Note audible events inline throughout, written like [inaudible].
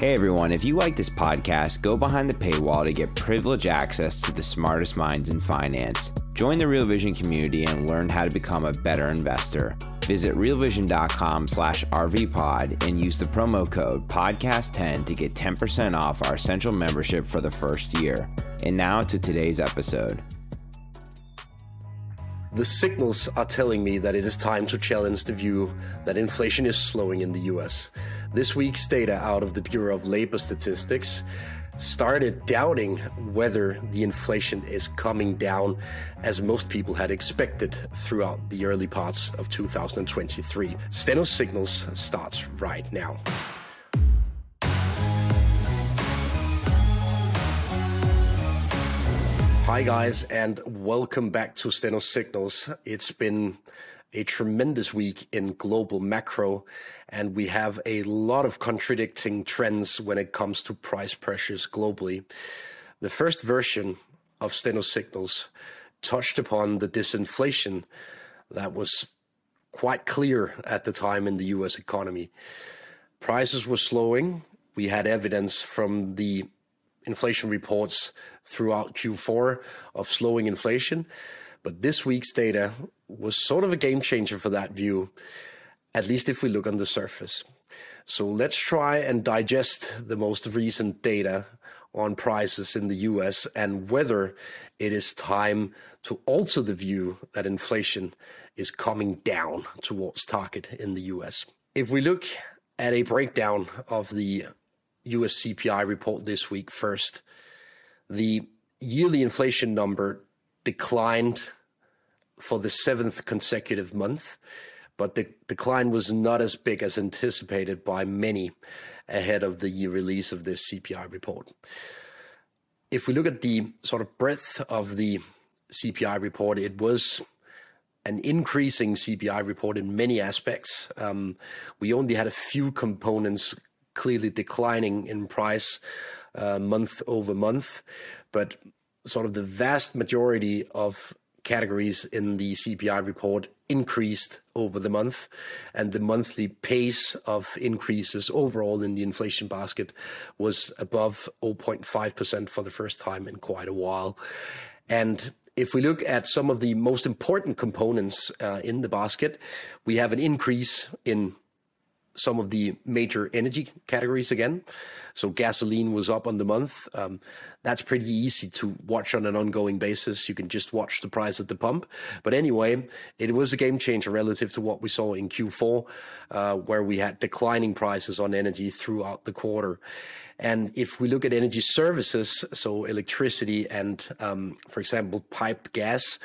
Hey everyone, if you like this podcast, go behind the paywall to get privileged access to the smartest minds in finance. Join the Real Vision community and learn how to become a better investor. Visit realvision.com slash rvpod and use the promo code podcast10 to get 10% off our essential membership for the first year. And now to today's episode. The signals are telling me that it is time to challenge the view that inflation is slowing in the US. This week's data out of the Bureau of Labor Statistics started doubting whether the inflation is coming down as most people had expected throughout the early parts of 2023. Steno Signals starts right now. Hi, guys, and welcome back to Steno Signals. It's been a tremendous week in global macro, and we have a lot of contradicting trends when it comes to price pressures globally. The first version of Steno Signals touched upon the disinflation that was quite clear at the time in the US economy. Prices were slowing. We had evidence from the inflation reports throughout Q4 of slowing inflation. But this week's data was sort of a game changer for that view, at least if we look on the surface. So let's try and digest the most recent data on prices in the US and whether it is time to alter the view that inflation is coming down towards target in the US. If we look at a breakdown of the US CPI report this week first, the yearly inflation number declined for the seventh consecutive month, but the decline was not as big as anticipated by many ahead of the release of this CPI report. If we look at the sort of breadth of the CPI report, it was an increasing CPI report in many aspects. Um, we only had a few components clearly declining in price uh, month over month, but sort of the vast majority of categories in the CPI report increased over the month, and the monthly pace of increases overall in the inflation basket was above 0.5% for the first time in quite a while. And if we look at some of the most important components uh, in the basket, we have an increase in some of the major energy categories again. So gasoline was up on the month. Um, that's pretty easy to watch on an ongoing basis. You can just watch the price at the pump. But anyway, it was a game changer relative to what we saw in Q4, uh, where we had declining prices on energy throughout the quarter. And if we look at energy services, so electricity and, um, for example, piped gas,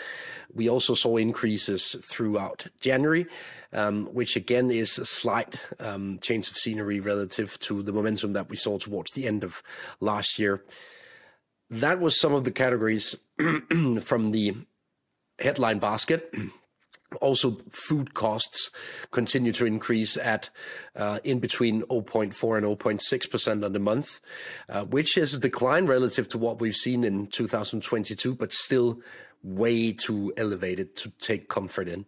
we also saw increases throughout January um, which again is a slight um, change of scenery relative to the momentum that we saw towards the end of last year. That was some of the categories [clears throat] from the headline basket. Also, food costs continue to increase at uh, in between 0.4 and 0.6 percent on the month, uh, which is a decline relative to what we've seen in 2022, but still way too elevated to take comfort in.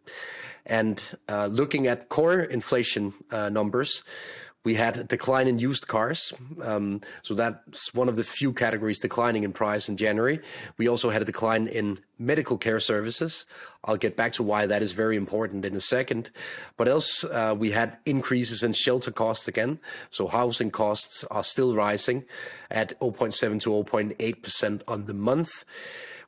And uh, looking at core inflation uh, numbers, we had a decline in used cars. Um, so that's one of the few categories declining in price in January. We also had a decline in medical care services. I'll get back to why that is very important in a second. But else, uh, we had increases in shelter costs again. So housing costs are still rising at 0.7 to 0.8% on the month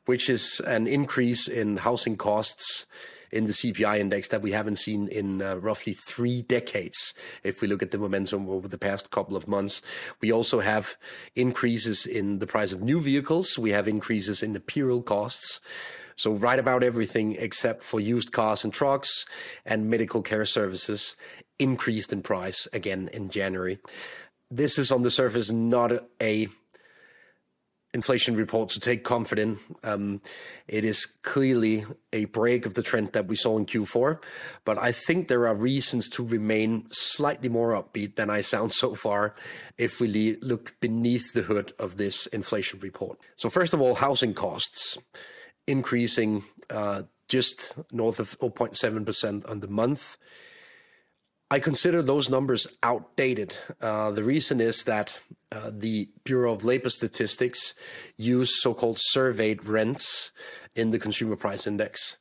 which is an increase in housing costs in the CPI index that we haven't seen in uh, roughly three decades. If we look at the momentum over the past couple of months, we also have increases in the price of new vehicles. We have increases in payroll costs. So right about everything except for used cars and trucks and medical care services increased in price again in January. This is on the surface not a inflation report to take comfort in. Um, it is clearly a break of the trend that we saw in Q4, but I think there are reasons to remain slightly more upbeat than I sound so far if we look beneath the hood of this inflation report. So, first of all, housing costs increasing uh, just north of 0.7% on the month. I consider those numbers outdated. Uh, the reason is that uh, the Bureau of Labor Statistics use so-called surveyed rents in the consumer price index,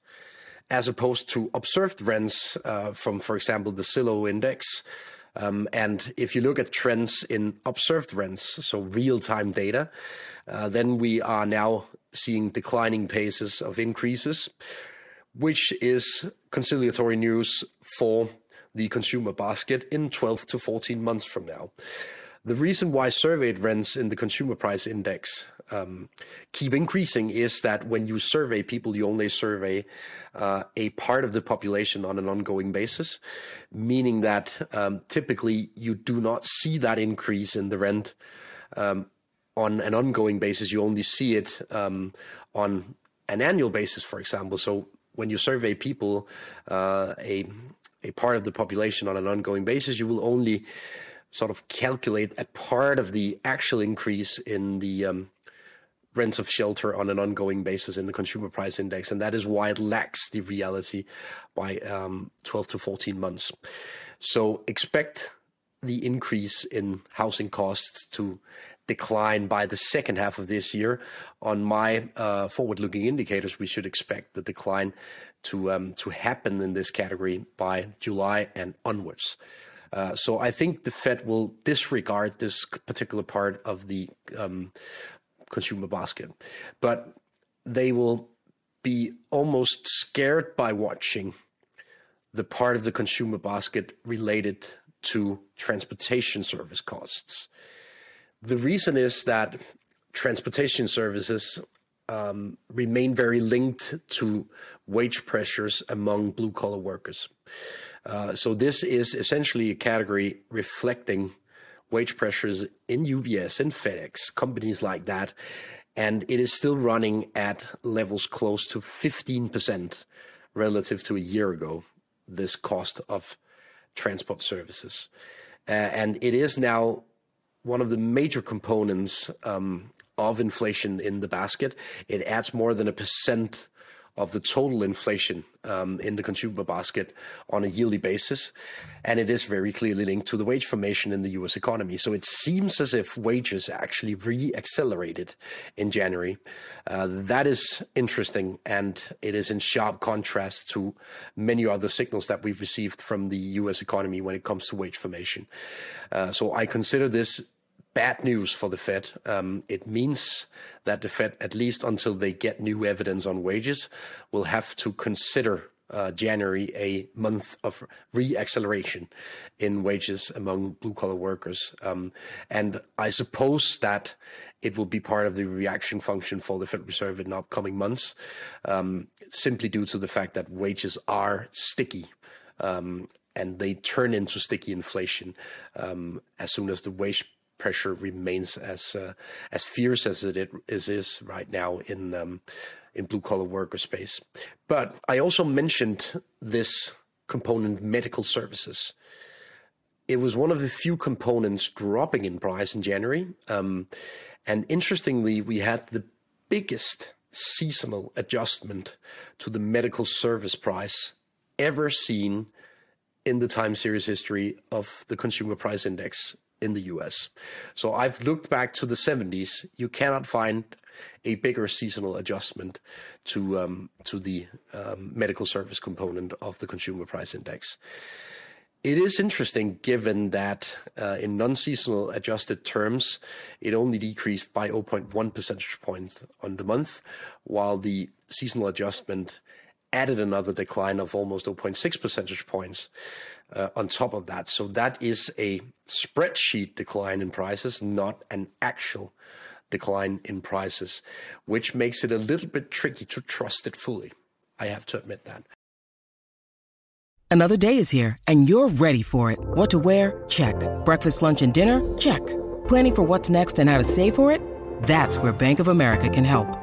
as opposed to observed rents uh, from, for example, the Zillow index. Um, and if you look at trends in observed rents, so real-time data, uh, then we are now seeing declining paces of increases, which is conciliatory news for the consumer basket in 12 to 14 months from now. The reason why surveyed rents in the consumer price index um, keep increasing is that when you survey people, you only survey uh, a part of the population on an ongoing basis, meaning that um, typically you do not see that increase in the rent um, on an ongoing basis. You only see it um, on an annual basis, for example. So when you survey people, uh, a a part of the population on an ongoing basis, you will only sort of calculate a part of the actual increase in the um, rents of shelter on an ongoing basis in the consumer price index. And that is why it lacks the reality by um, 12 to 14 months. So expect the increase in housing costs to decline by the second half of this year. On my uh, forward-looking indicators, we should expect the decline to um, to happen in this category by July and onwards. Uh, so I think the Fed will disregard this particular part of the um, consumer basket, but they will be almost scared by watching the part of the consumer basket related to transportation service costs. The reason is that transportation services um, remain very linked to wage pressures among blue collar workers. Uh, so this is essentially a category reflecting wage pressures in UPS and FedEx, companies like that. And it is still running at levels close to 15% relative to a year ago, this cost of transport services. Uh, and it is now one of the major components um, of inflation in the basket. It adds more than a percent of the total inflation um, in the consumer basket on a yearly basis. And it is very clearly linked to the wage formation in the US economy. So it seems as if wages actually re accelerated in January. Uh, that is interesting. And it is in sharp contrast to many other signals that we've received from the US economy when it comes to wage formation. Uh, so I consider this bad news for the Fed. Um, it means that the Fed, at least until they get new evidence on wages, will have to consider uh, January a month of re-acceleration in wages among blue-collar workers. Um, and I suppose that it will be part of the reaction function for the Federal Reserve in upcoming months, um, simply due to the fact that wages are sticky. Um, and they turn into sticky inflation um, as soon as the wage pressure remains as uh, as fierce as it is, is right now in um, in blue collar worker space. But I also mentioned this component, medical services. It was one of the few components dropping in price in January, um, and interestingly, we had the biggest seasonal adjustment to the medical service price ever seen in the time series history of the consumer price index in the US. So I've looked back to the 70s. You cannot find a bigger seasonal adjustment to um, to the um, medical service component of the consumer price index. It is interesting given that uh, in non-seasonal adjusted terms, it only decreased by 0.1 percentage points on the month, while the seasonal adjustment added another decline of almost 0.6 percentage points uh, on top of that. So that is a spreadsheet decline in prices, not an actual decline in prices, which makes it a little bit tricky to trust it fully. I have to admit that. Another day is here, and you're ready for it. What to wear? Check. Breakfast, lunch, and dinner? Check. Planning for what's next and how to save for it? That's where Bank of America can help.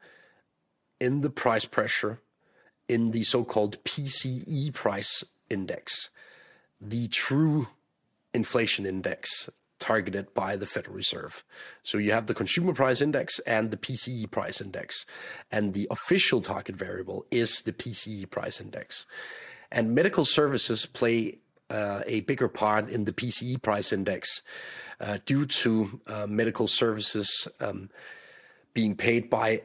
in the price pressure in the so-called PCE price index, the true inflation index targeted by the Federal Reserve. So you have the consumer price index and the PCE price index, and the official target variable is the PCE price index. And medical services play uh, a bigger part in the PCE price index uh, due to uh, medical services um, being paid by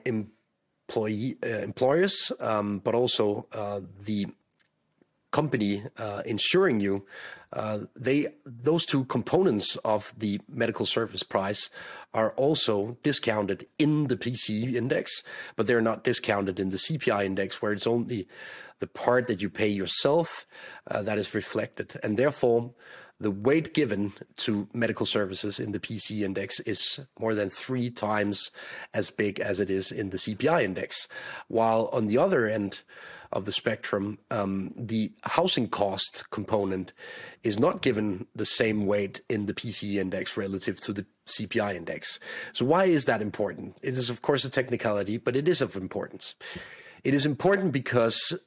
employee uh, employers, um, but also uh, the company uh, insuring you, uh, they those two components of the medical service price are also discounted in the PCE index, but they're not discounted in the CPI index, where it's only the part that you pay yourself uh, that is reflected, and therefore the weight given to medical services in the PCE index is more than three times as big as it is in the CPI index. While on the other end of the spectrum, um, the housing cost component is not given the same weight in the PCE index relative to the CPI index. So, why is that important? It is, of course, a technicality, but it is of importance. It is important because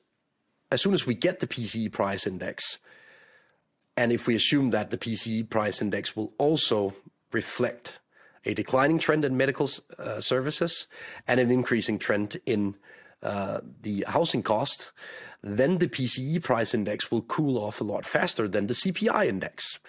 as soon as we get the PCE price index, and if we assume that the PCE price index will also reflect a declining trend in medical uh, services and an increasing trend in uh, the housing cost, then the PCE price index will cool off a lot faster than the CPI index,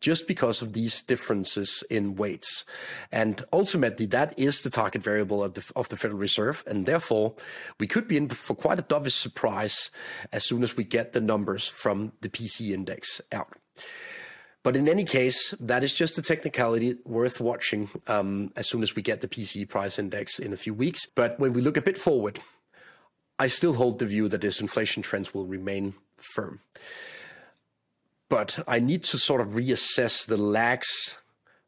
just because of these differences in weights. And ultimately, that is the target variable of the, of the Federal Reserve. And therefore, we could be in for quite a dovish surprise as soon as we get the numbers from the PCE index out. But in any case, that is just a technicality worth watching um, as soon as we get the PCE price index in a few weeks. But when we look a bit forward, I still hold the view that this inflation trends will remain firm. But I need to sort of reassess the lags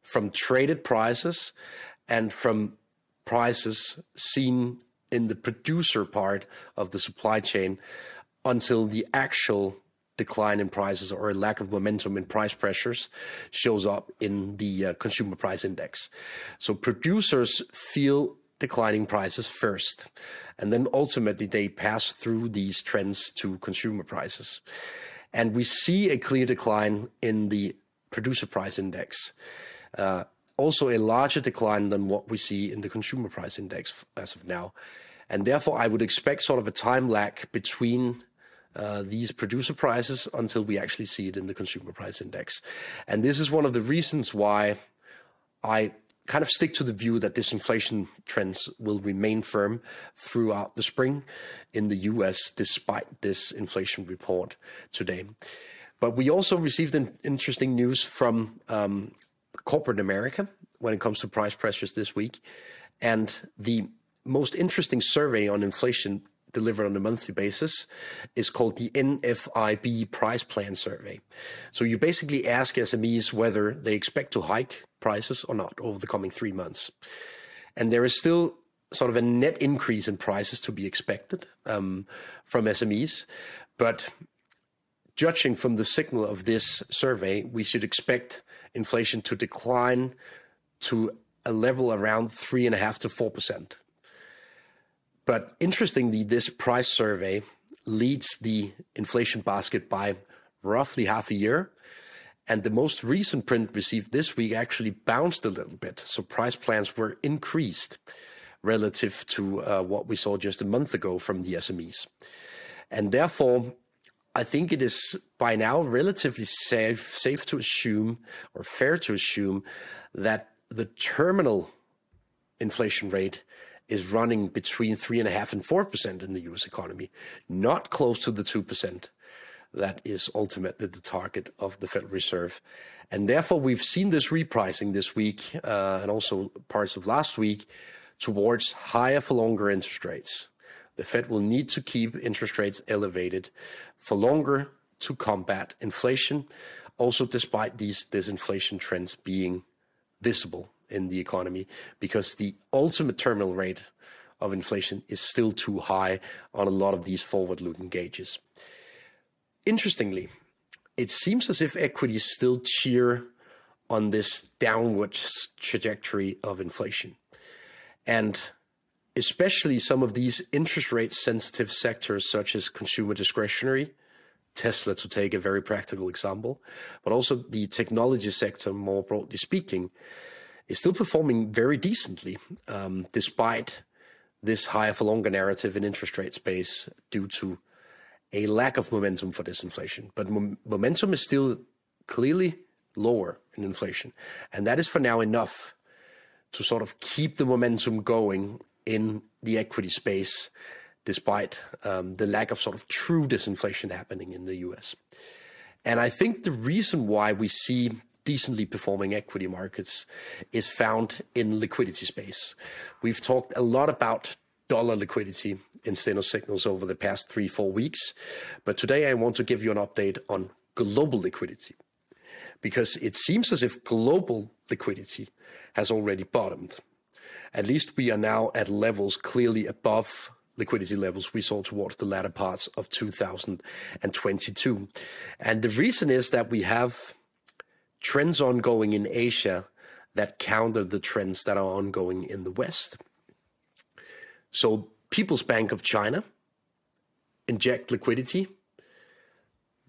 from traded prices and from prices seen in the producer part of the supply chain until the actual decline in prices or a lack of momentum in price pressures shows up in the uh, consumer price index. So producers feel declining prices first. And then ultimately they pass through these trends to consumer prices. And we see a clear decline in the producer price index. Uh, also a larger decline than what we see in the consumer price index as of now. And therefore, I would expect sort of a time lag between uh, these producer prices until we actually see it in the consumer price index. And this is one of the reasons why I kind of stick to the view that disinflation trends will remain firm throughout the spring in the US, despite this inflation report today. But we also received an interesting news from um, corporate America when it comes to price pressures this week. And the most interesting survey on inflation delivered on a monthly basis is called the NFIB Price Plan Survey. So you basically ask SMEs whether they expect to hike prices or not over the coming three months. And there is still sort of a net increase in prices to be expected um, from SMEs. But judging from the signal of this survey, we should expect inflation to decline to a level around three and a half to four percent. But interestingly, this price survey leads the inflation basket by roughly half a year. And the most recent print received this week actually bounced a little bit. So price plans were increased relative to uh, what we saw just a month ago from the SMEs. And therefore, I think it is by now relatively safe, safe to assume or fair to assume that the terminal inflation rate is running between three and a half and four percent in the U.S. economy, not close to the two percent that is ultimately the target of the Federal Reserve. And therefore, we've seen this repricing this week uh, and also parts of last week towards higher for longer interest rates. The Fed will need to keep interest rates elevated for longer to combat inflation, also despite these disinflation trends being visible in the economy, because the ultimate terminal rate of inflation is still too high on a lot of these forward looking gauges. Interestingly, it seems as if equities still cheer on this downward trajectory of inflation. And especially some of these interest rate sensitive sectors, such as consumer discretionary, Tesla to take a very practical example, but also the technology sector, more broadly speaking, is still performing very decently, um, despite this higher for longer narrative in interest rate space due to a lack of momentum for disinflation. But mom- momentum is still clearly lower in inflation. And that is for now enough to sort of keep the momentum going in the equity space, despite um, the lack of sort of true disinflation happening in the US. And I think the reason why we see decently performing equity markets is found in liquidity space. We've talked a lot about dollar liquidity in Steno Signals over the past three, four weeks. But today I want to give you an update on global liquidity because it seems as if global liquidity has already bottomed. At least we are now at levels clearly above liquidity levels we saw towards the latter parts of 2022. And the reason is that we have trends ongoing in Asia that counter the trends that are ongoing in the West. So, People's Bank of China inject liquidity.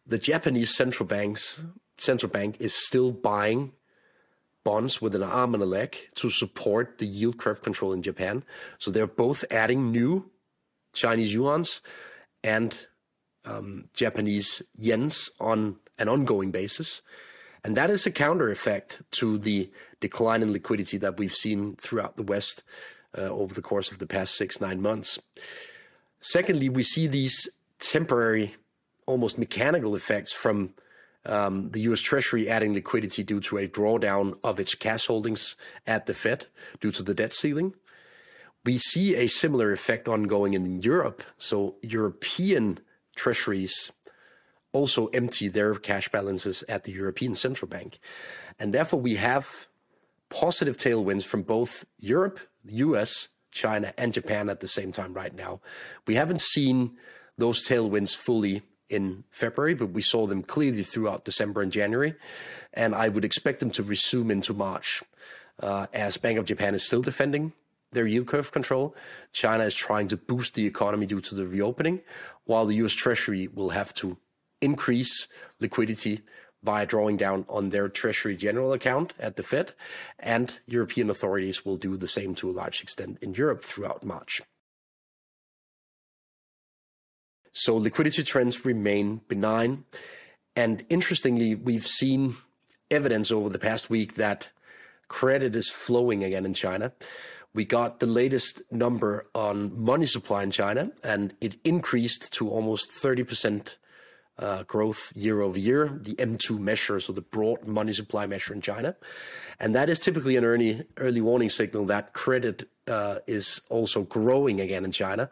The Japanese central bank's central bank is still buying bonds with an arm and a leg to support the yield curve control in Japan. So they're both adding new Chinese yuans and um, Japanese yens on an ongoing basis. And that is a counter effect to the decline in liquidity that we've seen throughout the West uh, over the course of the past six, nine months. Secondly, we see these temporary, almost mechanical effects from um, the US Treasury adding liquidity due to a drawdown of its cash holdings at the Fed due to the debt ceiling. We see a similar effect ongoing in Europe. So, European treasuries also empty their cash balances at the European Central Bank. And therefore, we have positive tailwinds from both Europe, US, China, and Japan at the same time right now. We haven't seen those tailwinds fully in February, but we saw them clearly throughout December and January. And I would expect them to resume into March uh, as Bank of Japan is still defending their yield curve control. China is trying to boost the economy due to the reopening, while the US Treasury will have to increase liquidity by drawing down on their Treasury General account at the Fed, and European authorities will do the same to a large extent in Europe throughout March. So liquidity trends remain benign. And interestingly, we've seen evidence over the past week that credit is flowing again in China. We got the latest number on money supply in China, and it increased to almost 30% uh, growth year over year, the M2 measure, so the broad money supply measure in China. And that is typically an early, early warning signal that credit uh, is also growing again in China.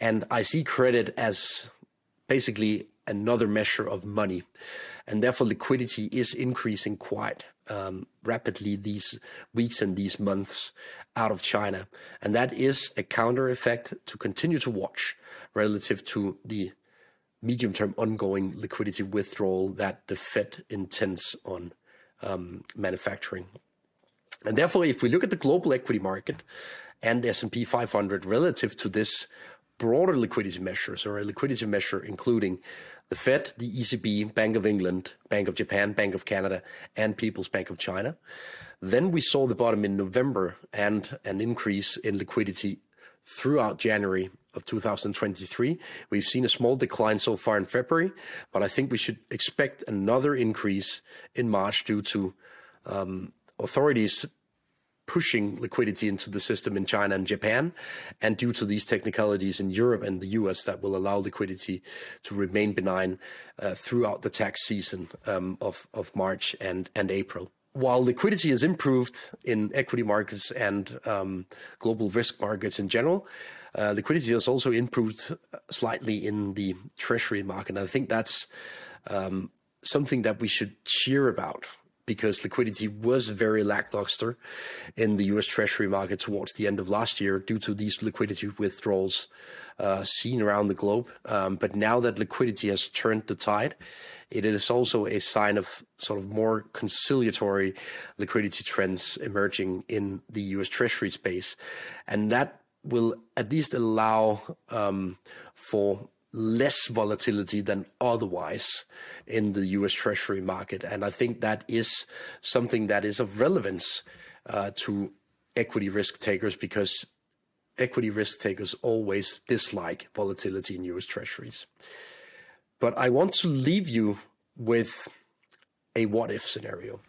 And I see credit as basically another measure of money. And therefore, liquidity is increasing quite um, rapidly these weeks and these months out of China. And that is a counter effect to continue to watch relative to the medium term ongoing liquidity withdrawal that the Fed intends on um, manufacturing. And therefore, if we look at the global equity market and the S&P 500 relative to this broader liquidity measures or a liquidity measure including the Fed, the ECB, Bank of England, Bank of Japan, Bank of Canada, and People's Bank of China. Then we saw the bottom in November and an increase in liquidity throughout January of 2023. We've seen a small decline so far in February, but I think we should expect another increase in March due to um, authorities pushing liquidity into the system in China and Japan, and due to these technicalities in Europe and the US that will allow liquidity to remain benign uh, throughout the tax season um, of, of March and, and April. While liquidity has improved in equity markets and um, global risk markets in general, uh, liquidity has also improved slightly in the treasury market. And I think that's um, something that we should cheer about because liquidity was very lackluster in the US Treasury market towards the end of last year due to these liquidity withdrawals uh, seen around the globe. Um, but now that liquidity has turned the tide, it is also a sign of sort of more conciliatory liquidity trends emerging in the US Treasury space. And that will at least allow um, for less volatility than otherwise in the US Treasury market. And I think that is something that is of relevance uh, to equity risk takers because equity risk takers always dislike volatility in US Treasuries. But I want to leave you with a what if scenario.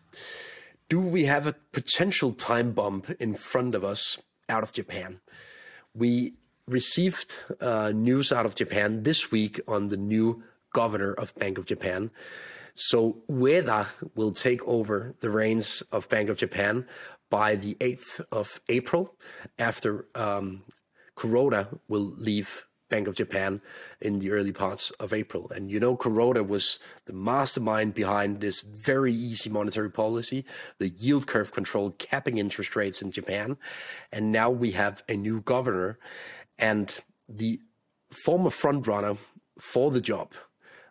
Do we have a potential time bump in front of us out of Japan? We received uh, news out of Japan this week on the new governor of Bank of Japan. So Ueda will take over the reins of Bank of Japan by the 8th of April after um, Kuroda will leave Bank of Japan in the early parts of April. And you know, Kuroda was the mastermind behind this very easy monetary policy, the yield curve control capping interest rates in Japan. And now we have a new governor. And the former frontrunner for the job,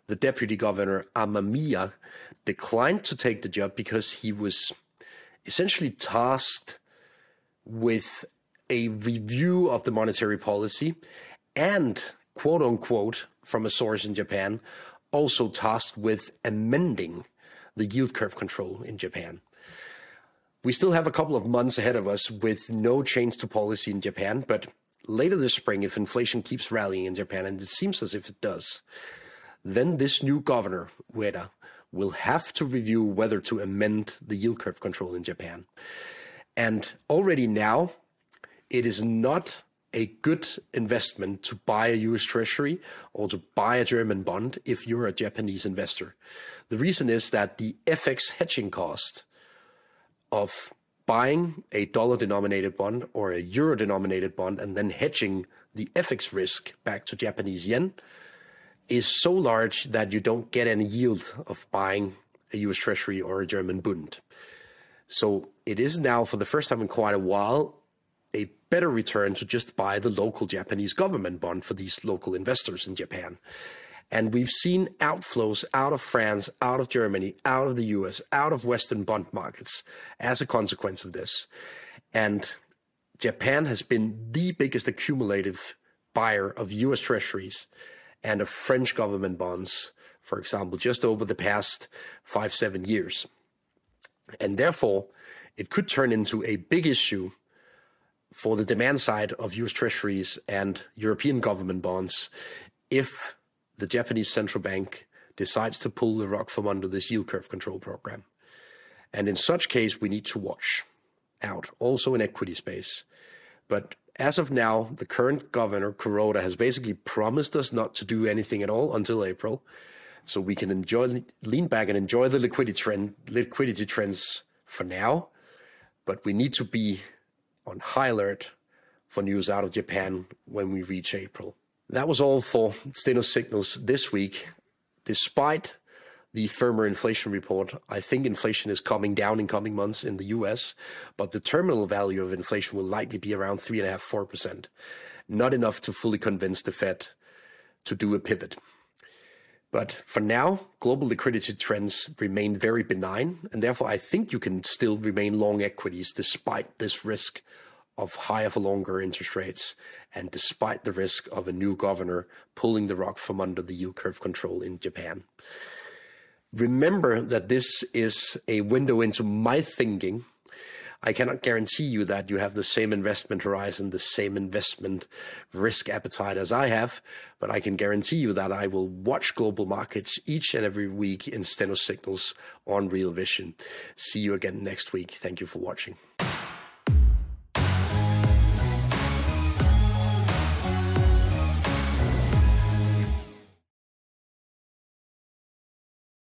the deputy governor Amamiya, declined to take the job because he was essentially tasked with a review of the monetary policy and, quote unquote, from a source in Japan, also tasked with amending the yield curve control in Japan. We still have a couple of months ahead of us with no change to policy in Japan, but later this spring, if inflation keeps rallying in Japan, and it seems as if it does, then this new governor, Ueda, will have to review whether to amend the yield curve control in Japan. And already now, it is not a good investment to buy a US Treasury or to buy a German bond if you're a Japanese investor. The reason is that the FX hedging cost of buying a dollar denominated bond or a euro denominated bond and then hedging the FX risk back to Japanese yen is so large that you don't get any yield of buying a US Treasury or a German Bund. So it is now, for the first time in quite a while, a better return to just buy the local Japanese government bond for these local investors in Japan. And we've seen outflows out of France, out of Germany, out of the US, out of Western bond markets as a consequence of this. And Japan has been the biggest accumulative buyer of US treasuries and of French government bonds, for example, just over the past five, seven years. And therefore, it could turn into a big issue for the demand side of US treasuries and European government bonds if the Japanese central bank decides to pull the rug from under this yield curve control program. And in such case, we need to watch out, also in equity space. But as of now, the current governor, Kuroda, has basically promised us not to do anything at all until April. So we can enjoy, lean back and enjoy the liquidity trend, liquidity trends for now. But we need to be on high alert for news out of Japan when we reach April. That was all for Steno Signals this week. Despite the firmer inflation report, I think inflation is coming down in coming months in the US, but the terminal value of inflation will likely be around 3.5%, 4%. Not enough to fully convince the Fed to do a pivot. But for now, global liquidity trends remain very benign, and therefore I think you can still remain long equities despite this risk of higher for longer interest rates and despite the risk of a new governor pulling the rug from under the yield curve control in Japan. Remember that this is a window into my thinking. I cannot guarantee you that you have the same investment horizon, the same investment risk appetite as I have, but I can guarantee you that I will watch global markets each and every week in Steno Signals on Real Vision. See you again next week. Thank you for watching.